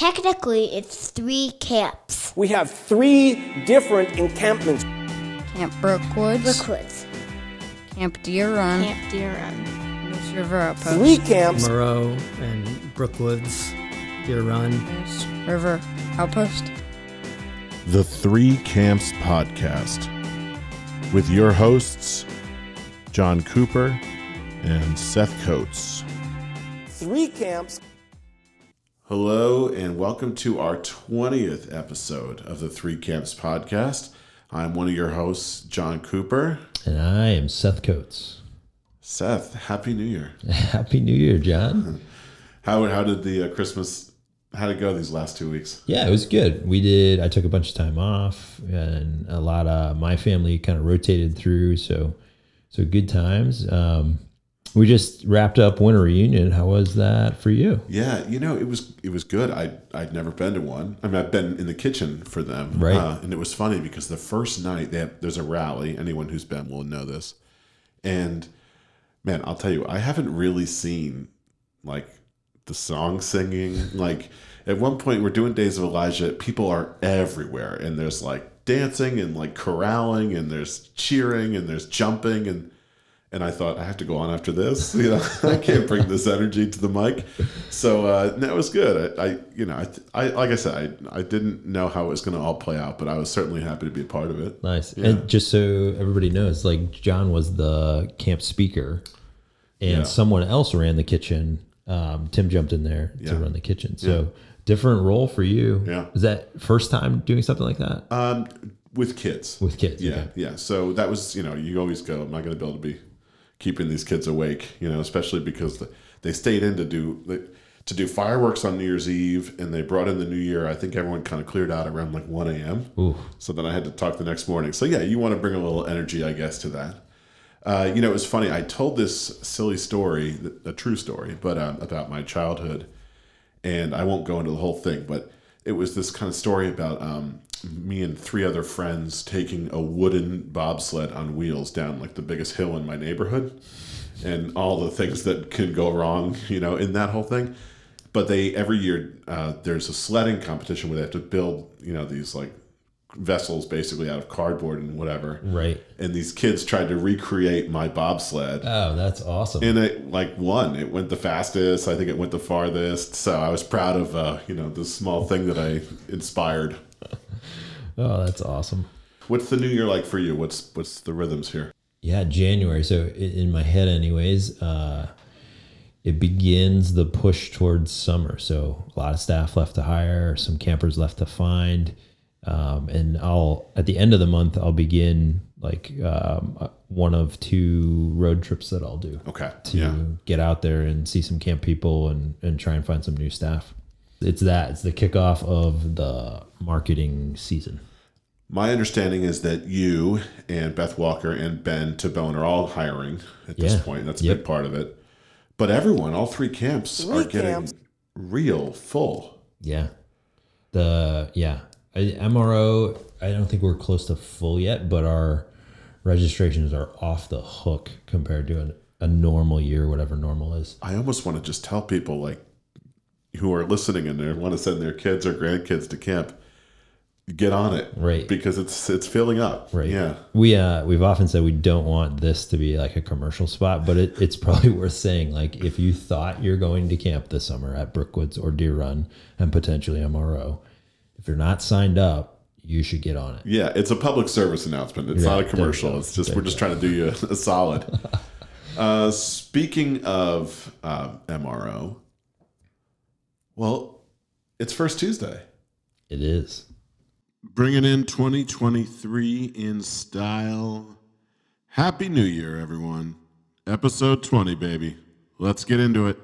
Technically, it's three camps. We have three different encampments. Camp Brookwoods, Brookwoods, Camp Deer Run, Camp Deer Run, Moose River Outpost, Three camps. Moreau and Brookwoods, Deer Run. Moose River Outpost. The Three Camps Podcast with your hosts, John Cooper and Seth Coates. Three camps. Hello, and welcome to our 20th episode of the Three Camps Podcast. I'm one of your hosts, John Cooper. And I am Seth Coates. Seth, Happy New Year. Happy New Year, John. How, how did the uh, Christmas, how did it go these last two weeks? yeah, it was good. We did, I took a bunch of time off and a lot of my family kind of rotated through. So, so good times. Um, we just wrapped up winter reunion. How was that for you? Yeah, you know, it was it was good. I I'd never been to one. I mean, I've been in the kitchen for them, Right. Uh, and it was funny because the first night they have, there's a rally. Anyone who's been will know this. And man, I'll tell you, I haven't really seen like the song singing. Like at one point, we're doing Days of Elijah. People are everywhere, and there's like dancing and like corralling, and there's cheering, and there's jumping, and and I thought I have to go on after this. You know, I can't bring this energy to the mic. So uh, it was good. I, I you know, I, I like I said, I, I didn't know how it was going to all play out, but I was certainly happy to be a part of it. Nice. Yeah. And just so everybody knows, like John was the camp speaker and Yeah. someone else ran the kitchen. Um, Tim jumped in there Yeah. to run the kitchen. So different role for you. Yeah. Is that first time doing something like that Um, with kids. with kids? Yeah, Okay. yeah. So that was, you know, you always go, I'm not going to be able to be keeping these kids awake, you know, especially because they stayed in to do to do fireworks on New Year's Eve, and they brought in the New Year. I think everyone kind of cleared out around like 1 a.m. So then I had to talk the next morning. So yeah, you want to bring a little energy, I guess, to that. Uh, you know, it was funny. I told this silly story, a true story, but um, about my childhood, and I won't go into the whole thing, but it was this kind of story about um, me and three other friends taking a wooden bobsled on wheels down like the biggest hill in my neighborhood, and all the things that can go wrong, you know, in that whole thing. But they every year uh, there's a sledding competition where they have to build, you know, these like vessels basically out of cardboard and whatever. Right. And these kids tried to recreate my bobsled Oh, that's awesome. and it like won. It went the fastest. I think it went the farthest. So I was proud of uh, you know the small thing that I inspired. Oh, that's awesome. What's the new year like for you? What's what's the rhythms here? Yeah, January. So in my head, anyways, uh, it begins the push towards summer. So a lot of staff left to hire, some campers left to find, um, and I'll at the end of the month I'll begin like um, uh, one of two road trips that I'll do Okay. to yeah. get out there and see some camp people and and try and find some new staff. It's that. It's the kickoff of the marketing season. My understanding is that you and Beth Walker and Ben Tabone are all hiring at this Yeah. point. That's a Yep. big part of it. But everyone, all three camps are Three getting camps. real full. Yeah. The yeah. I, MRO, I don't think we're close to full yet, but our registrations are off the hook compared to an, a normal year, whatever normal is. I almost want to just tell people like who are listening and they want to send their kids or grandkids to camp, get on it, Right. Because it's it's filling up, Right. Yeah, We uh we've often said we don't want this to be like a commercial spot, but it, it's probably worth saying like if you thought you're going to camp this summer at Brookwoods or Deer Run and potentially MRO, if you're not signed up, you should get on it. yeah. It's a public service announcement. It's Yeah, not a commercial. It's just we're just trying to do you a, a solid. uh, speaking of uh, MRO, well, it's first Tuesday. It is. Bringing in 2023 in style. Happy New Year, everyone. Episode 20, baby. Let's get into it.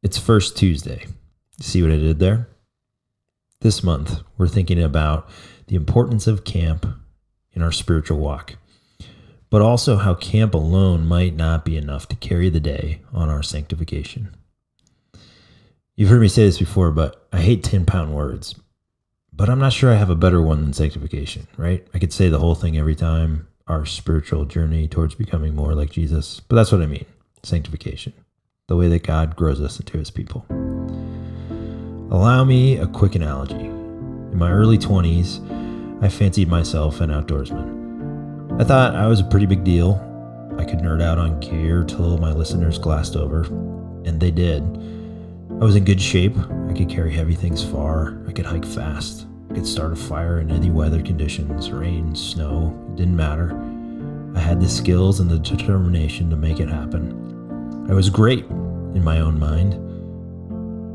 It's First Tuesday. See what I did there? This month, we're thinking about the importance of camp in our spiritual walk, but also how camp alone might not be enough to carry the day on our sanctification. You've heard me say this before, but I hate 10 pound words. But I'm not sure I have a better one than sanctification, right? I could say the whole thing every time our spiritual journey towards becoming more like Jesus, but that's what I mean sanctification, the way that God grows us into his people. Allow me a quick analogy. In my early 20s, I fancied myself an outdoorsman. I thought I was a pretty big deal. I could nerd out on gear till my listeners glassed over, and they did. I was in good shape. I could carry heavy things far. I could hike fast. I could start a fire in any weather conditions rain, snow, it didn't matter. I had the skills and the determination to make it happen. I was great in my own mind.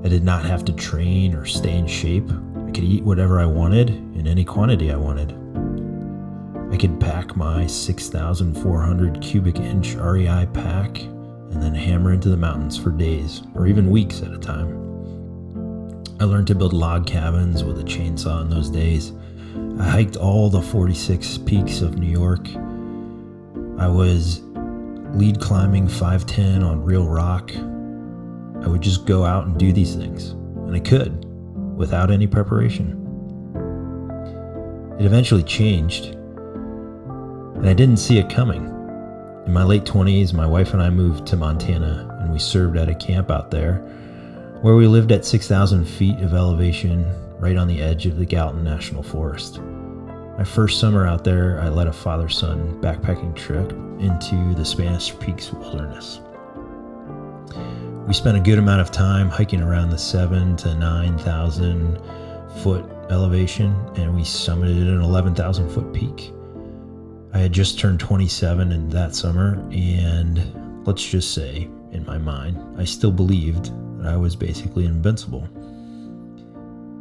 I did not have to train or stay in shape. I could eat whatever I wanted in any quantity I wanted. I could pack my 6,400 cubic inch REI pack and then hammer into the mountains for days or even weeks at a time. I learned to build log cabins with a chainsaw in those days. I hiked all the 46 peaks of New York. I was lead climbing 510 on real rock. I would just go out and do these things, and I could without any preparation. It eventually changed, and I didn't see it coming. In my late 20s, my wife and I moved to Montana, and we served at a camp out there where we lived at 6,000 feet of elevation right on the edge of the Gallatin National Forest. My first summer out there, I led a father son backpacking trip into the Spanish Peaks wilderness. We spent a good amount of time hiking around the seven to 9,000 foot elevation, and we summited an 11,000 foot peak. I had just turned 27 in that summer, and let's just say, in my mind, I still believed I was basically invincible.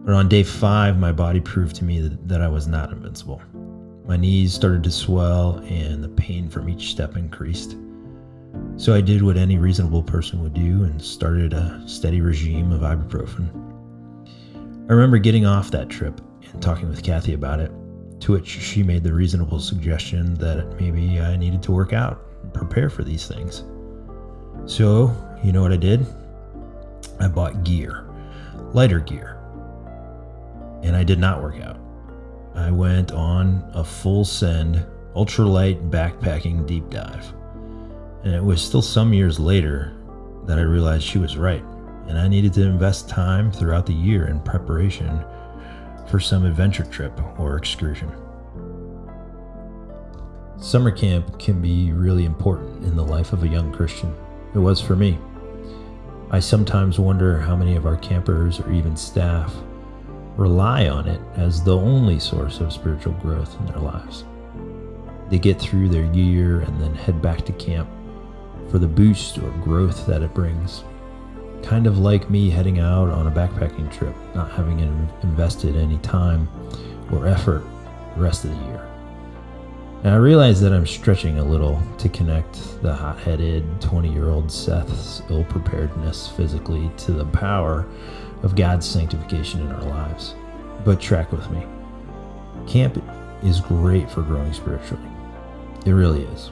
But on day five, my body proved to me that, that I was not invincible. My knees started to swell, and the pain from each step increased. So I did what any reasonable person would do and started a steady regime of ibuprofen. I remember getting off that trip and talking with Kathy about it, to which she made the reasonable suggestion that maybe I needed to work out and prepare for these things. So, you know what I did? I bought gear, lighter gear, and I did not work out. I went on a full send, ultralight backpacking deep dive. And it was still some years later that I realized she was right, and I needed to invest time throughout the year in preparation for some adventure trip or excursion. Summer camp can be really important in the life of a young Christian. It was for me. I sometimes wonder how many of our campers or even staff rely on it as the only source of spiritual growth in their lives. They get through their year and then head back to camp for the boost or growth that it brings. Kind of like me heading out on a backpacking trip, not having invested any time or effort the rest of the year. And I realize that I'm stretching a little to connect the hot headed 20 year old Seth's ill preparedness physically to the power of God's sanctification in our lives. But track with me. Camp is great for growing spiritually. It really is.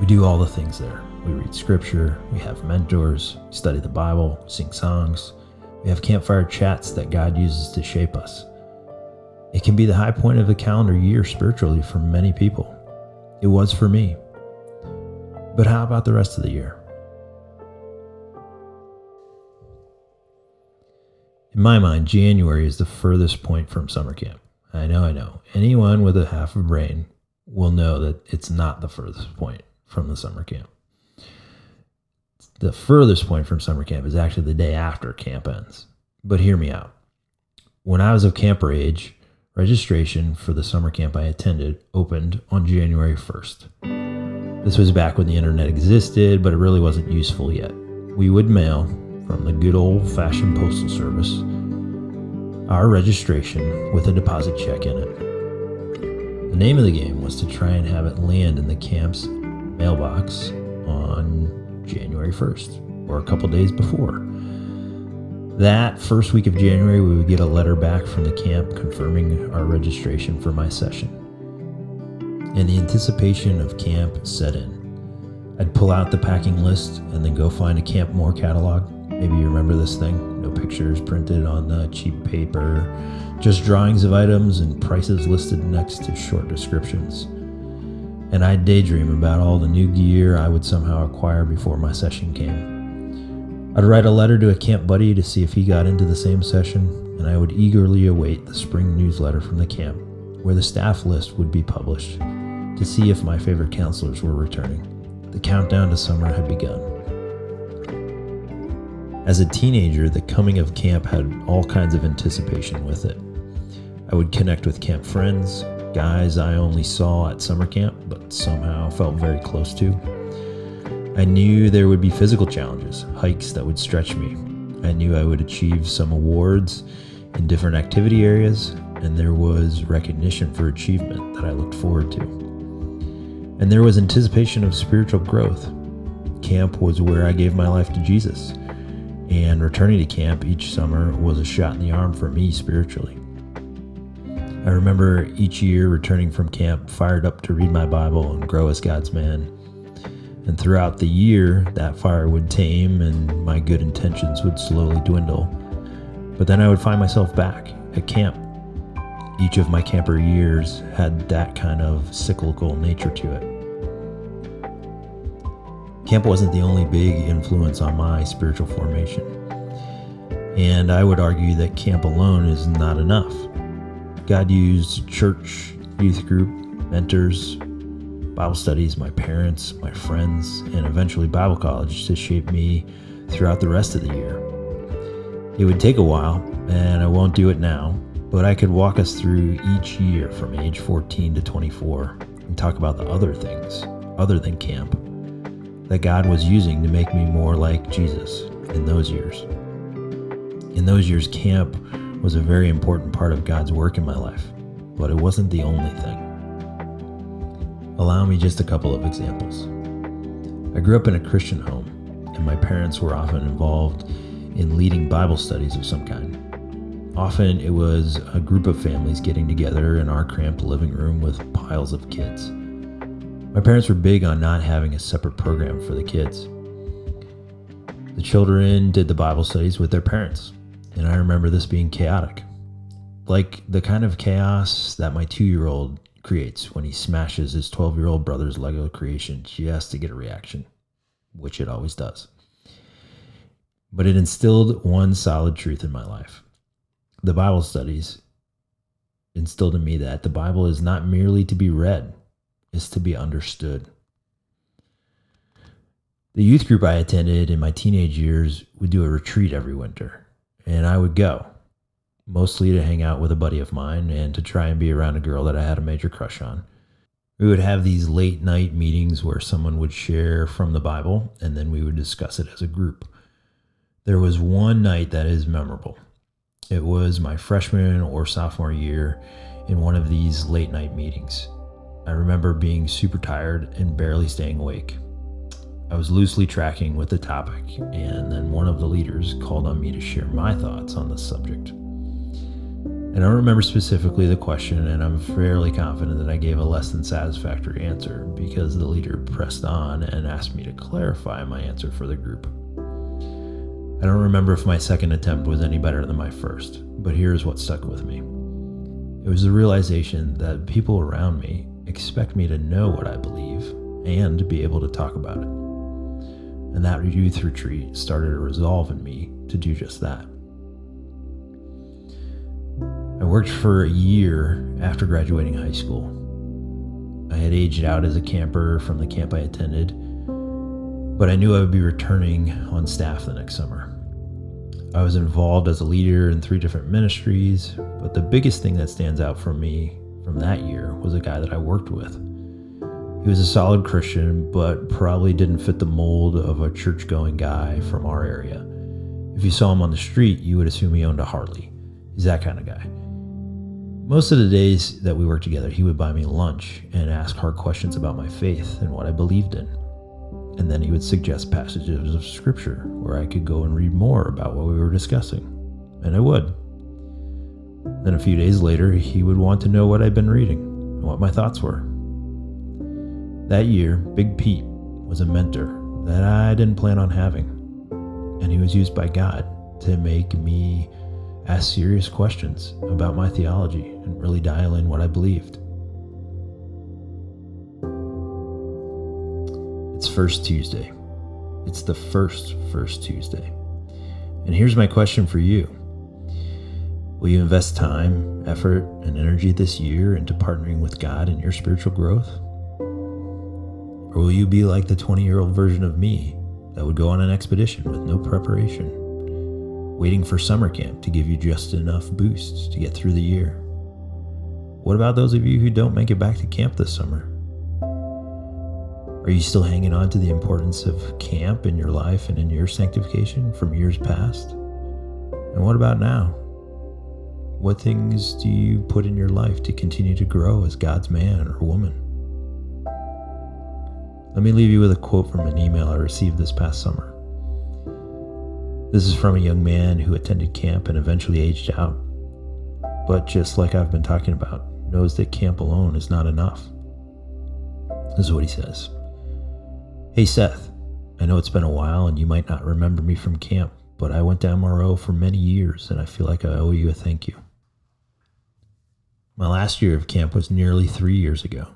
We do all the things there. We read scripture, we have mentors, study the Bible, sing songs, we have campfire chats that God uses to shape us. It can be the high point of the calendar year spiritually for many people. It was for me. But how about the rest of the year? In my mind, January is the furthest point from summer camp. I know, I know. Anyone with a half a brain will know that it's not the furthest point from the summer camp. The furthest point from summer camp is actually the day after camp ends. But hear me out. When I was of camper age, registration for the summer camp I attended opened on January 1st. This was back when the internet existed, but it really wasn't useful yet. We would mail from the good old fashioned postal service our registration with a deposit check in it. The name of the game was to try and have it land in the camp's mailbox on January 1st or a couple days before. That first week of January, we would get a letter back from the camp confirming our registration for my session. And the anticipation of camp set in. I'd pull out the packing list and then go find a Campmor catalog. Maybe you remember this thing. No pictures printed on the cheap paper, just drawings of items and prices listed next to short descriptions and I'd daydream about all the new gear I would somehow acquire before my session came. I'd write a letter to a camp buddy to see if he got into the same session, and I would eagerly await the spring newsletter from the camp, where the staff list would be published, to see if my favorite counselors were returning. The countdown to summer had begun. As a teenager, the coming of camp had all kinds of anticipation with it. I would connect with camp friends, guys I only saw at summer camp, but somehow felt very close to. I knew there would be physical challenges, hikes that would stretch me. I knew I would achieve some awards in different activity areas, and there was recognition for achievement that I looked forward to. And there was anticipation of spiritual growth. Camp was where I gave my life to Jesus, and returning to camp each summer was a shot in the arm for me spiritually. I remember each year returning from camp fired up to read my Bible and grow as God's man. And throughout the year, that fire would tame and my good intentions would slowly dwindle. But then I would find myself back at camp. Each of my camper years had that kind of cyclical nature to it. Camp wasn't the only big influence on my spiritual formation. And I would argue that camp alone is not enough. God used church, youth group, mentors, Bible studies, my parents, my friends, and eventually Bible college to shape me throughout the rest of the year. It would take a while, and I won't do it now, but I could walk us through each year from age 14 to 24 and talk about the other things, other than camp, that God was using to make me more like Jesus in those years. In those years, camp was a very important part of God's work in my life, but it wasn't the only thing. Allow me just a couple of examples. I grew up in a Christian home, and my parents were often involved in leading Bible studies of some kind. Often it was a group of families getting together in our cramped living room with piles of kids. My parents were big on not having a separate program for the kids. The children did the Bible studies with their parents, and I remember this being chaotic. Like the kind of chaos that my two year old creates when he smashes his 12 year old brother's Lego creation just to get a reaction, which it always does. But it instilled one solid truth in my life. The Bible studies instilled in me that the Bible is not merely to be read, it's to be understood. The youth group I attended in my teenage years would do a retreat every winter, and I would go, mostly to hang out with a buddy of mine and to try and be around a girl that I had a major crush on. We would have these late night meetings where someone would share from the Bible, and then we would discuss it as a group. There was one night that is memorable. It was my freshman or sophomore year in one of these late night meetings. I remember being super tired and barely staying awake. I was loosely tracking with the topic, and then one of the leaders called on me to share my thoughts on the subject. I don't remember specifically the question, and I'm fairly confident that I gave a less than satisfactory answer because the leader pressed on and asked me to clarify my answer for the group. I don't remember if my second attempt was any better than my first, but here's what stuck with me. It was the realization that people around me expect me to know what I believe and be able to talk about it. And that youth retreat started a resolve in me to do just that. I worked for a year after graduating high school. I had aged out as a camper from the camp I attended, but I knew I would be returning on staff the next summer. I was involved as a leader in three different ministries, but the biggest thing that stands out for me from that year was a guy that I worked with. He was a solid Christian, but probably didn't fit the mold of a church going guy from our area. If you saw him on the street, you would assume he owned a Harley. He's that kind of guy. Most of the days that we worked together, he would buy me lunch and ask hard questions about my faith and what I believed in. And then he would suggest passages of scripture where I could go and read more about what we were discussing. And I would. Then a few days later, he would want to know what I'd been reading and what my thoughts were. That year, Big Pete was a mentor that I didn't plan on having. And he was used by God to make me ask serious questions about my theology and really dial in what I believed. It's First Tuesday. It's the first First Tuesday. And here's my question for you Will you invest time, effort, and energy this year into partnering with God in your spiritual growth? Or will you be like the 20 year old version of me that would go on an expedition with no preparation, waiting for summer camp to give you just enough boosts to get through the year? What about those of you who don't make it back to camp this summer? Are you still hanging on to the importance of camp in your life and in your sanctification from years past? And what about now? What things do you put in your life to continue to grow as God's man or woman? Let me leave you with a quote from an email I received this past summer. This is from a young man who attended camp and eventually aged out, but just like I've been talking about, knows that camp alone is not enough. This is what he says Hey Seth, I know it's been a while and you might not remember me from camp, but I went to MRO for many years and I feel like I owe you a thank you. My last year of camp was nearly three years ago.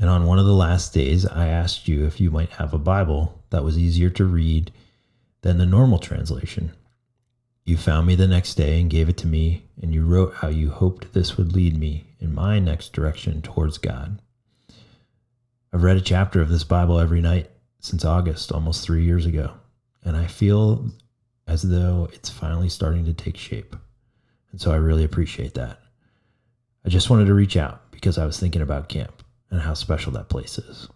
And on one of the last days, I asked you if you might have a Bible that was easier to read than the normal translation. You found me the next day and gave it to me, and you wrote how you hoped this would lead me in my next direction towards God. I've read a chapter of this Bible every night since August, almost three years ago, and I feel as though it's finally starting to take shape. And so I really appreciate that. I just wanted to reach out because I was thinking about camp and how special that place is.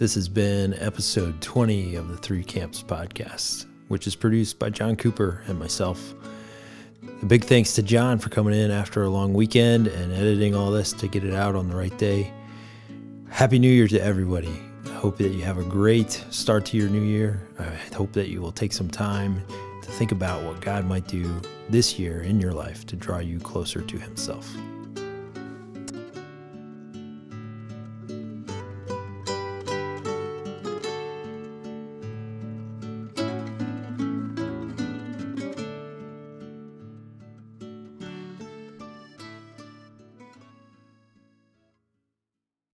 This has been episode 20 of the Three Camps podcast, which is produced by John Cooper and myself. A big thanks to John for coming in after a long weekend and editing all this to get it out on the right day. Happy New Year to everybody. I hope that you have a great start to your new year. I hope that you will take some time to think about what God might do this year in your life to draw you closer to Himself.